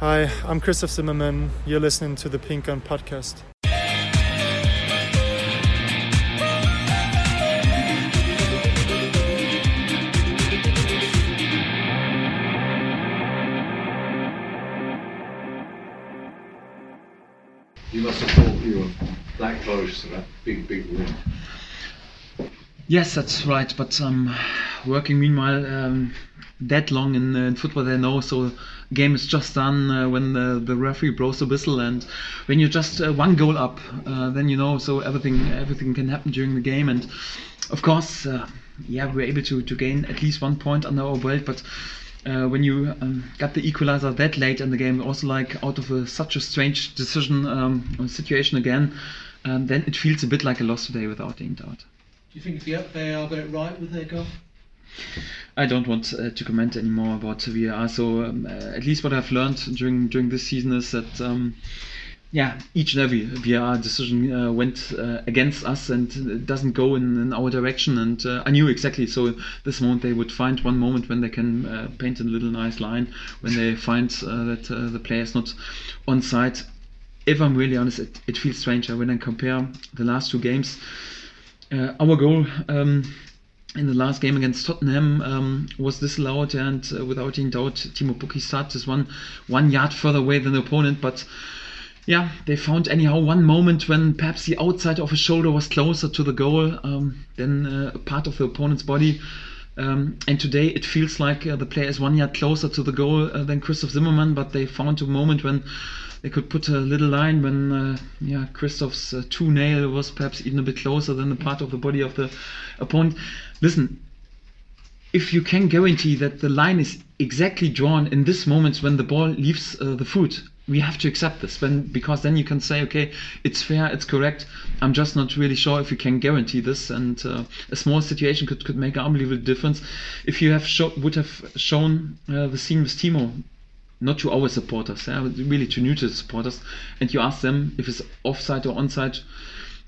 Hi, I'm Christoph Zimmermann. You're listening to the Pink Un Podcast. You must have thought you were that close to that big, big win. Yes, that's right. But I'm working meanwhile um, that long in, uh, in football. They know so game is just done uh, when the, the referee blows the whistle, and when you're just uh, one goal up, uh, then you know so everything everything can happen during the game. And of course, uh, yeah, we were able to to gain at least one point under our belt, but. Uh, when you um, got the equalizer that late in the game, also like out of a, such a strange decision um, situation again, um, then it feels a bit like a loss today without any doubt. Do you think the VAR got it right with their goal? I don't want uh, to comment anymore about VAR. So um, uh, at least what I've learned during during this season is that um, yeah, each and every VAR decision uh, went uh, against us and doesn't go in, in our direction. And uh, I knew exactly. So this moment they would find one moment when they can uh, paint a little nice line when they find that the player is not on side. If I'm really honest, it, it feels strange when I compare the last two games. our goal. Um, in the last game against Tottenham um, was disallowed, and uh, without any doubt, Teemu Pukki is one one yard further away than the opponent. But yeah, they found anyhow one moment when perhaps the outside of his shoulder was closer to the goal um, than uh, a part of the opponent's body. Um, and today it feels like uh, the player is one yard closer to the goal uh, than Christoph Zimmermann, but they found a moment when they could put a little line when uh, yeah Christoph's uh, two nail was perhaps even a bit closer than the part of the body of the opponent. Listen, if you can guarantee that the line is exactly drawn in this moment when the ball leaves uh, the foot, we have to accept this when because then you can say okay it's fair it's correct i'm just not really sure if you can guarantee this and uh, a small situation could, could make an unbelievable difference if you have would have shown uh, the scene with Teemu not to our supporters, yeah, really to neutral supporters, and you ask them if it's offside or onside,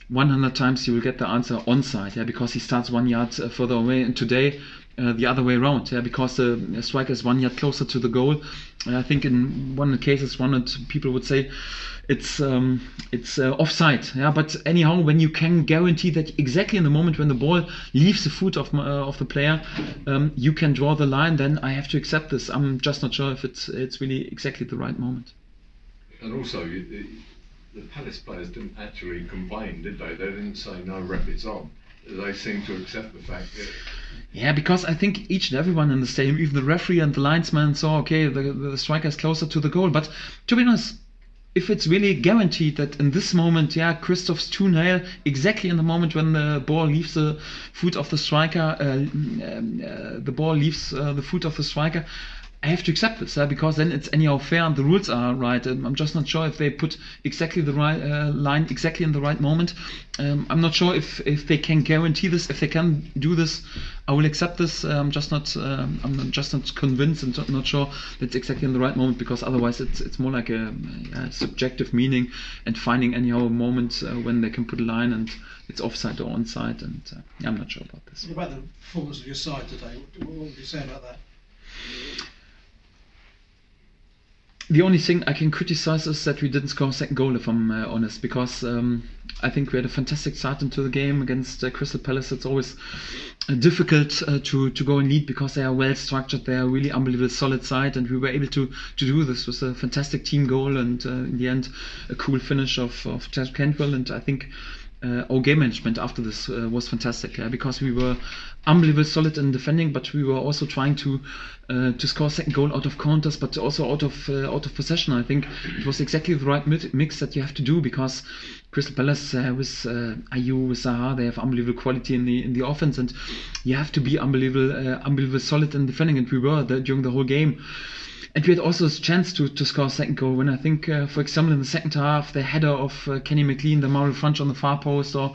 100 times you will get the answer onside, yeah, because he starts one yard uh, further away. And today, uh, the other way around, yeah, because the striker is one yard closer to the goal. And I think in one of the cases, one of people would say it's um, it's uh, offside. Yeah, but anyhow, when you can guarantee that exactly in the moment when the ball leaves the foot of uh, of the player, um, you can draw the line, then I have to accept this. I'm just not sure if it's it's really exactly the right moment. And also, you, the Palace players didn't actually complain, did they? They didn't say no, ref, it's on. They seem to accept the fact that. Yeah, because I think each and everyone in the stadium, even the referee and the linesman, saw okay, the, the striker is closer to the goal. But to be honest, if it's really guaranteed that in this moment, yeah, Christoph's two nail exactly in the moment when the ball leaves the foot of the striker, uh, um, uh, the ball leaves uh, the foot of the striker, I have to accept this uh, because then it's anyhow fair and the rules are right. Um, I'm just not sure if they put exactly the right uh, line exactly in the right moment. Um, I'm not sure if, if they can guarantee this. If they can do this, I will accept this. I'm um, just not um, I'm just not convinced and not sure that's exactly in the right moment because otherwise it's it's more like a, a subjective meaning and finding anyhow a moment uh, when they can put a line and it's offside or onside and uh, I'm not sure about this. What about the performance of your side today? What would you say about that? The only thing I can criticize is that we didn't score a second goal, if I'm uh, honest, because um, I think we had a fantastic start into the game against uh, Crystal Palace. It's always uh, difficult uh, to to go and lead because they are well structured. They are really unbelievable solid side, and we were able to to do this with a fantastic team goal and uh, in the end a cool finish of of Todd Cantwell. And I think uh, our game management after this uh, was fantastic yeah, because we were unbelievably solid in defending, but we were also trying to uh, to score second goal out of counters, but also out of uh, out of possession. I think it was exactly the right mix that you have to do because Crystal Palace uh, with uh, Ayew with Zaha, they have unbelievable quality in the in the offense, and you have to be unbelievable unbelievable solid in defending, and we were the, during the whole game. And we had also a chance to, to score a second goal when I think, uh, for example, in the second half, the header of uh, Kenny McLean, the Mario Vrancic on the far post, or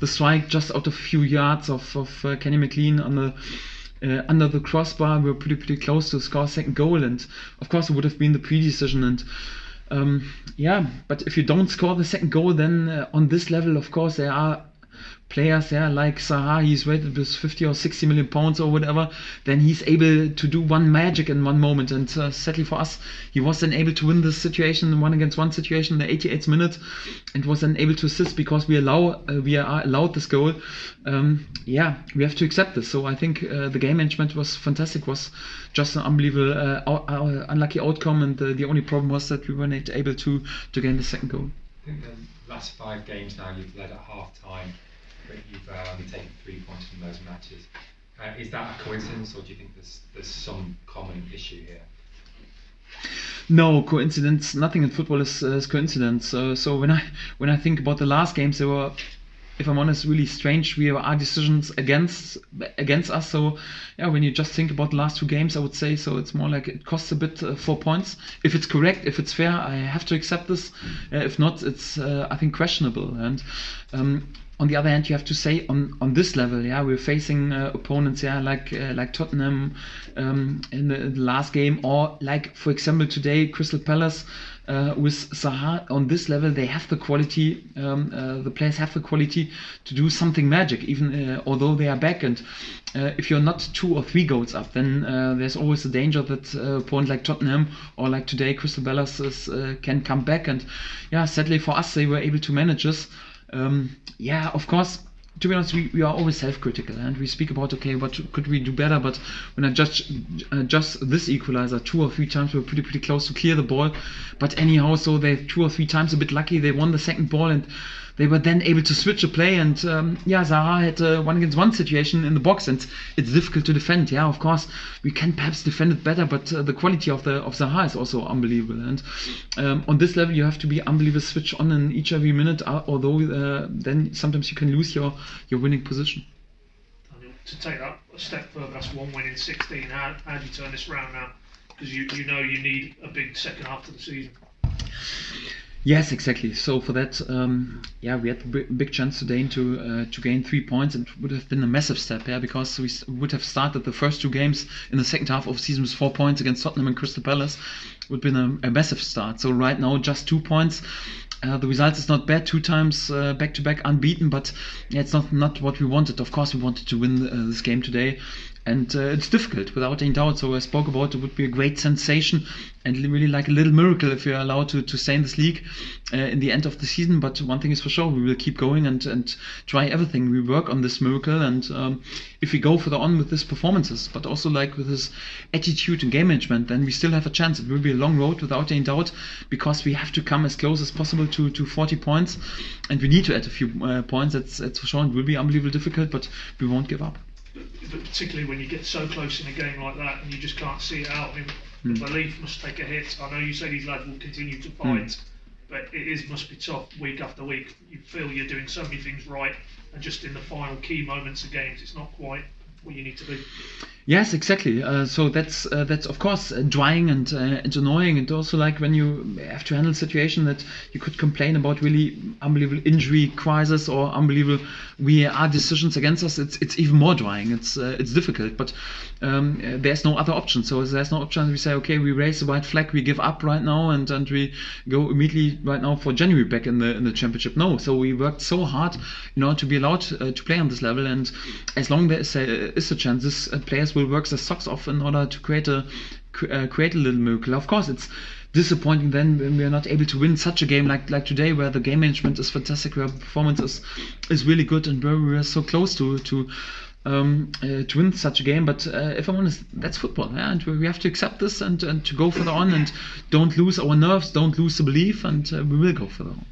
the strike just out of a few yards of, of uh, Kenny McLean uh, under the crossbar. We were pretty pretty close to score second goal, and of course it would have been the pre-decision. And um, yeah, but if you don't score the second goal, then uh, on this level, of course, there are players, yeah, like Zaha, he's rated with 50 or 60 million pounds or whatever, then he's able to do one magic in one moment. And uh, sadly for us, he was then able to win this situation, one against one situation in the 88th minute, and was then able to assist because we allow uh, we are allowed this goal. Um, yeah, we have to accept this. So I think uh, the game management was fantastic. Was just an unbelievable, uh, uh, unlucky outcome, and the only problem was that we were not able to to gain the second goal. Think the last five games now you've led at half time but you've uh, only taken three points from those matches. Uh, is that a coincidence, or do you think there's there's some common issue here? No coincidence. Nothing in football is, is coincidence. Uh, so when I when I think about the last games, they were, if I'm honest, really strange. We have our decisions against against us. So yeah, when you just think about the last two games, I would say so. It's more like it costs a bit uh, four points. If it's correct, if it's fair, I have to accept this. Uh, if not, it's uh, I think questionable. And um, on the other hand, you have to say on, on this level, yeah, we're facing uh, opponents, yeah, like uh, like Tottenham um, in, the, in, the, last game, or like for example today Crystal Palace uh, with Zaha. On this level, they have the quality. Um, uh, the players have the quality to do something magic, even uh, although they are back. And uh, if you're not two or three goals up, then there's always a danger that uh, opponent like Tottenham or like today Crystal Palace is, can come back. And yeah, sadly for us, they were able to manage this. Um, yeah, of course, to be honest, we, we are always self-critical and we speak about okay, what could we do better? But when I judge uh, just this equalizer, two or three times we were pretty pretty close to clear the ball. But anyhow, so they two or three times a bit lucky. They won the second ball and they were then able to switch a play. And um, yeah, Zaha had a one against one situation in the box, and it's difficult to defend. Yeah, of course, we can perhaps defend it better, but uh, the quality of the of Zaha is also unbelievable. And um, on this level, you have to be unbelievable switch on in each every minute. Uh, although uh, then sometimes you can lose your your winning position. To take that a step further, that's one win in 16. How, how do you turn this round now? Because you, you know you need a big second half of the season. Yes, exactly. So for that, um, yeah, we had a big chance today to uh, to gain three points. It would have been a massive step, yeah, because we would have started the first two games in the second half of the season with four points against Tottenham and Crystal Palace. Would have been a, a massive start. So right now, just two points. Uh, the result is not bad, two times uh, back to back unbeaten, but yeah, it's not not what we wanted. Of course, we wanted to win uh, this game today, and uh, it's difficult without any doubt. So I spoke about it would be a great sensation and really like a little miracle if we are allowed to, to stay in this league uh, in the end of the season. But one thing is for sure, we will keep going and, and try everything. We work on this miracle, and um, if we go further on with these performances, but also like with this attitude and game management, then we still have a chance. It will be a long road without any doubt, because we have to come as close as possible to, to 40 points, and we need to add a few uh, points. That's, that's for sure. It will be unbelievably difficult, but we won't give up. But particularly when you get so close in a game like that and you just can't see it out. I mean, Mm. The belief must take a hit. I know you say these lads will continue to fight, mm. but it is must be tough week after week. You feel you're doing so many things right, and just in the final key moments of games, it's not quite what you need to be. Yes, exactly. Uh, so that's uh, that's of course uh, drying and, uh, and annoying, and also like when you have to handle a situation that you could complain about really unbelievable injury crisis or unbelievable VAR decisions against us. It's it's even more drying. It's uh, it's difficult, but um, there's no other option. So there's no option. We say okay, we raise the white flag, we give up right now, and and we go immediately right now for January back in the in the championship. No, so we worked so hard, you know, to be allowed uh, to play on this level, and as long as there is a, is a chance, this players will will work their socks off in order to create a uh, create a little miracle. Of course, it's disappointing then when we are not able to win such a game like like today, where the game management is fantastic, where performance is, is really good, and where we are so close to to. Um, uh, to win such a game, but uh, if I'm honest, that's football, yeah? and we have to accept this and, and to go further on and don't lose our nerves, don't lose the belief, and uh, we will go further on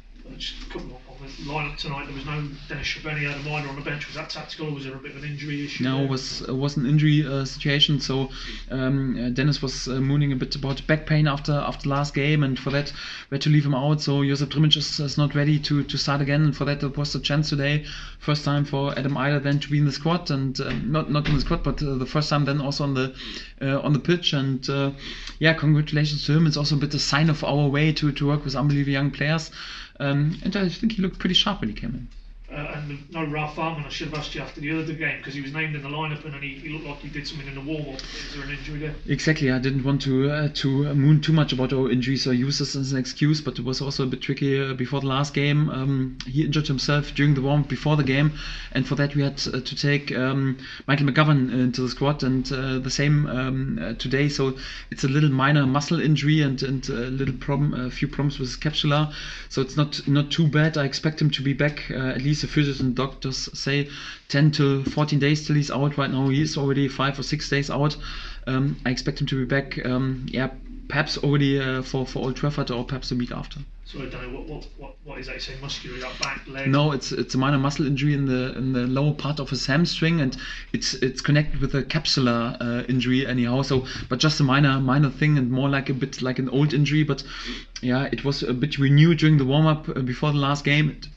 lineup tonight, there was no Dennis Srbeny, Adam Idah on the bench. Was that tactical or was there a bit of an injury issue? No, it was, it was an injury uh, situation. So um, uh, Dennis was uh, mooning a bit about back pain after after last game, and for that we had to leave him out. So Josip Drmic is, is not ready to, to start again, and for that there was a chance today. First time for Adam Idah then to be in the squad, and um, not not in the squad, but uh, the first time then also on the uh, on the pitch. And uh, yeah, congratulations to him. It's also a bit a sign of our way to, to work with unbelievable young players. Um, and I think he looked pretty sharp when he came in. Uh, and no Ralf Fährmann, I should have asked you after the other game because he was named in the lineup and he, he looked like he did something in the warm up. Is there an injury there? Exactly. I didn't want to uh, to moon too much about our injuries or use this as an excuse, but it was also a bit tricky uh, before the last game. Um, he injured himself during the warm up before the game, and for that we had uh, to take um, Michael McGovern into the squad, and uh, the same um, uh, today. So it's a little minor muscle injury and and a little problem, a few problems with his capsula. So it's not not too bad. I expect him to be back at least the physios and doctors say 10 to 14 days till he's out. Right now, he is already five or six days out. Um, I expect him to be back. Um, yeah, perhaps already uh, for for Old Trafford or perhaps the week after. So I don't know what what what, what is that? Saying muscular, that back leg? No, it's it's a minor muscle injury in the in the lower part of his hamstring, and it's it's connected with a capsular uh, injury anyhow. So, but just a minor minor thing, and more like a bit like an old injury. But yeah, it was a bit renewed during the warm up uh, before the last game. It,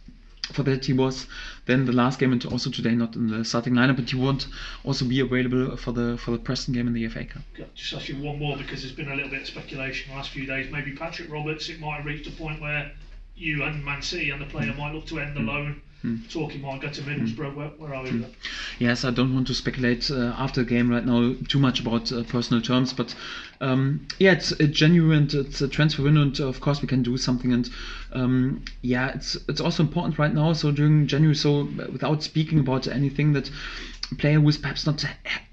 for that he was then the last game and also today not in the starting lineup, but he won't also be available for the for the Preston game in the FA Cup. Just ask you one more because there's been a little bit of speculation the last few days. Maybe Patrick Roberts, it might have reached a point where you and Man City and the player might look to end the loan. Mm. Talking might go to Middlesbrough. Mm. Where, where, are we that? Yes, I don't want to speculate uh, after the game right now too much about uh, personal terms, but um, yeah, it's a genuine, it's a transfer window, and of course we can do something. And um, yeah, it's it's also important right now. So during January, so without speaking about anything that player who is perhaps not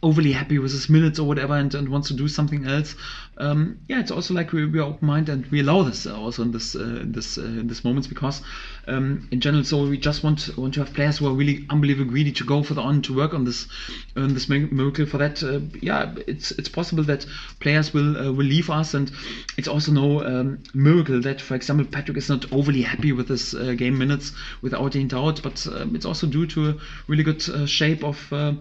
overly happy with his minutes or whatever and, and wants to do something else um, yeah it's also like we, we are open minded and we allow this also in this uh, in this uh, in this moments because um, in general so we just want want to have players who are really unbelievably greedy to go for the on to work on this this miracle for that uh, yeah it's it's possible that players will uh, will leave us and it's also no um, miracle that for example Patrick is not overly happy with his uh, game minutes without any doubt but um, it's also due to a really good uh, shape of uh,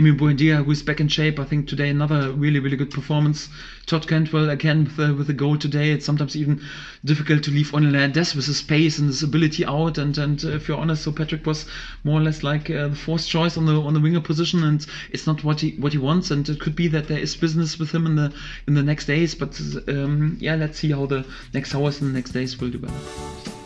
Emi Buendia, who is back in shape. I think today another really, really good performance. Todd Cantwell again with a, with a goal today. It's sometimes even difficult to leave Onel Hernandez with his space and his ability out. And and uh, if you're honest, so Patrick was more or less like uh, the fourth choice on the on the winger position, and it's not what he what he wants. And it could be that there is business with him in the in the next days. But um, yeah, let's see how the next hours and the next days will develop.